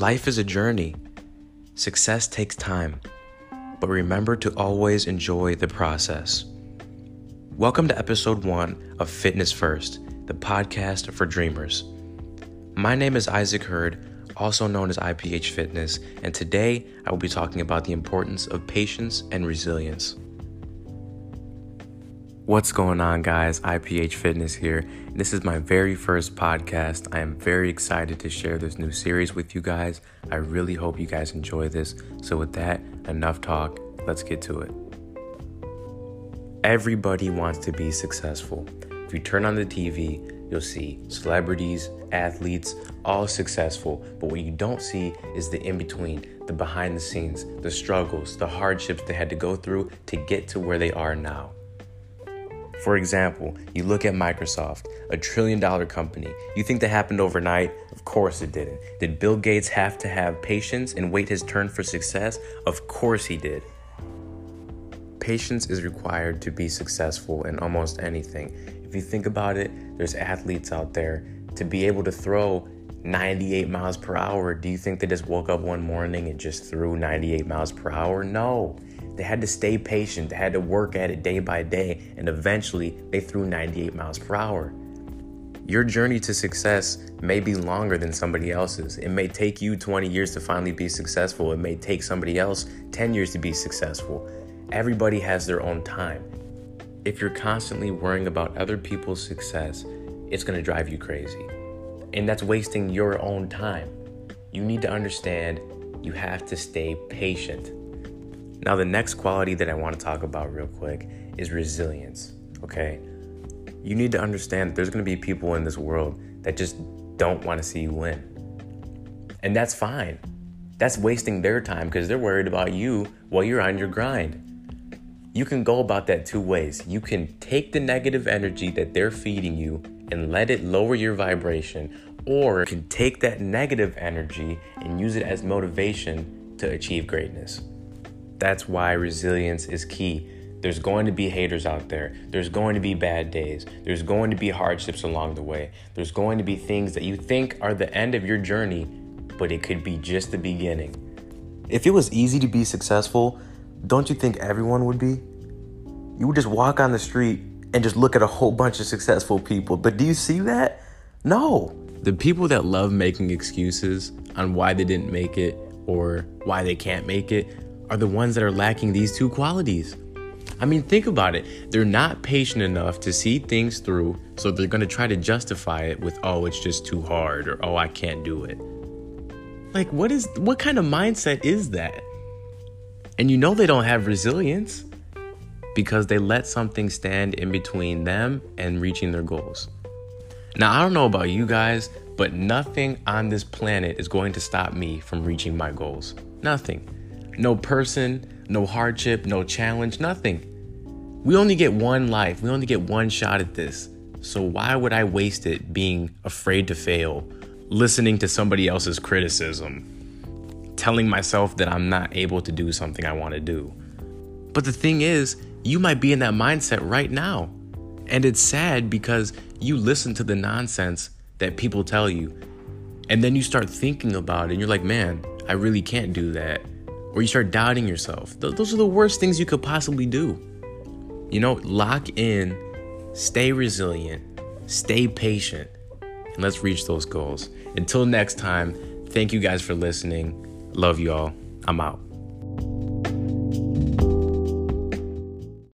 Life is a journey. Success takes time, but remember to always enjoy the process. Welcome to episode one of Fitness First, the podcast for dreamers. My name is Isaac Hurd, also known as IPH Fitness, and today I will be talking about the importance of patience and resilience. What's going on, guys? IPH Fitness here. This is my very first podcast. I am very excited to share this new series with you guys. I really hope you guys enjoy this. So, with that, enough talk. Let's get to it. Everybody wants to be successful. If you turn on the TV, you'll see celebrities, athletes, all successful. But what you don't see is the in between, the behind the scenes, the struggles, the hardships they had to go through to get to where they are now. For example, you look at Microsoft, a trillion dollar company. You think that happened overnight? Of course it didn't. Did Bill Gates have to have patience and wait his turn for success? Of course he did. Patience is required to be successful in almost anything. If you think about it, there's athletes out there to be able to throw 98 miles per hour. Do you think they just woke up one morning and just threw 98 miles per hour? No. They had to stay patient, they had to work at it day by day, and eventually they threw 98 miles per hour. Your journey to success may be longer than somebody else's. It may take you 20 years to finally be successful. It may take somebody else 10 years to be successful. Everybody has their own time. If you're constantly worrying about other people's success, it's going to drive you crazy. And that's wasting your own time. You need to understand you have to stay patient. Now, the next quality that I want to talk about real quick is resilience, okay? You need to understand there's going to be people in this world that just don't want to see you win. And that's fine. That's wasting their time because they're worried about you while you're on your grind. You can go about that two ways. You can take the negative energy that they're feeding you and let it lower your vibration, or you can take that negative energy and use it as motivation to achieve greatness. That's why resilience is key. There's going to be haters out there. There's going to be bad days. There's going to be hardships along the way. There's going to be things that you think are the end of your journey, but it could be just the beginning. If it was easy to be successful, don't you think everyone would be? You would just walk on the street and just look at a whole bunch of successful people. But do you see that? No. The people that love making excuses on why they didn't make it or why they can't make it are the ones that are lacking these two qualities. I mean, think about it. They're not patient enough to see things through, so they're going to try to justify it with, oh, it's just too hard, or oh, I can't do it. Like, what is, what kind of mindset is that? And you know they don't have resilience because they let something stand in between them and reaching their goals. Now, I don't know about you guys, but nothing on this planet is going to stop me from reaching my goals. Nothing. No person, no hardship, no challenge, nothing. We only get one life. We only get one shot at this. So why would I waste it being afraid to fail, listening to somebody else's criticism, telling myself that I'm not able to do something I want to do? But the thing is, you might be in that mindset right now. And it's sad because you listen to the nonsense that people tell you. And then you start thinking about it and you're like, man, I really can't do that or you start doubting yourself. those are the worst things you could possibly do. You know, lock in, stay resilient, stay patient, and let's reach those goals. Until next time, thank you guys for listening. Love you all. I'm out.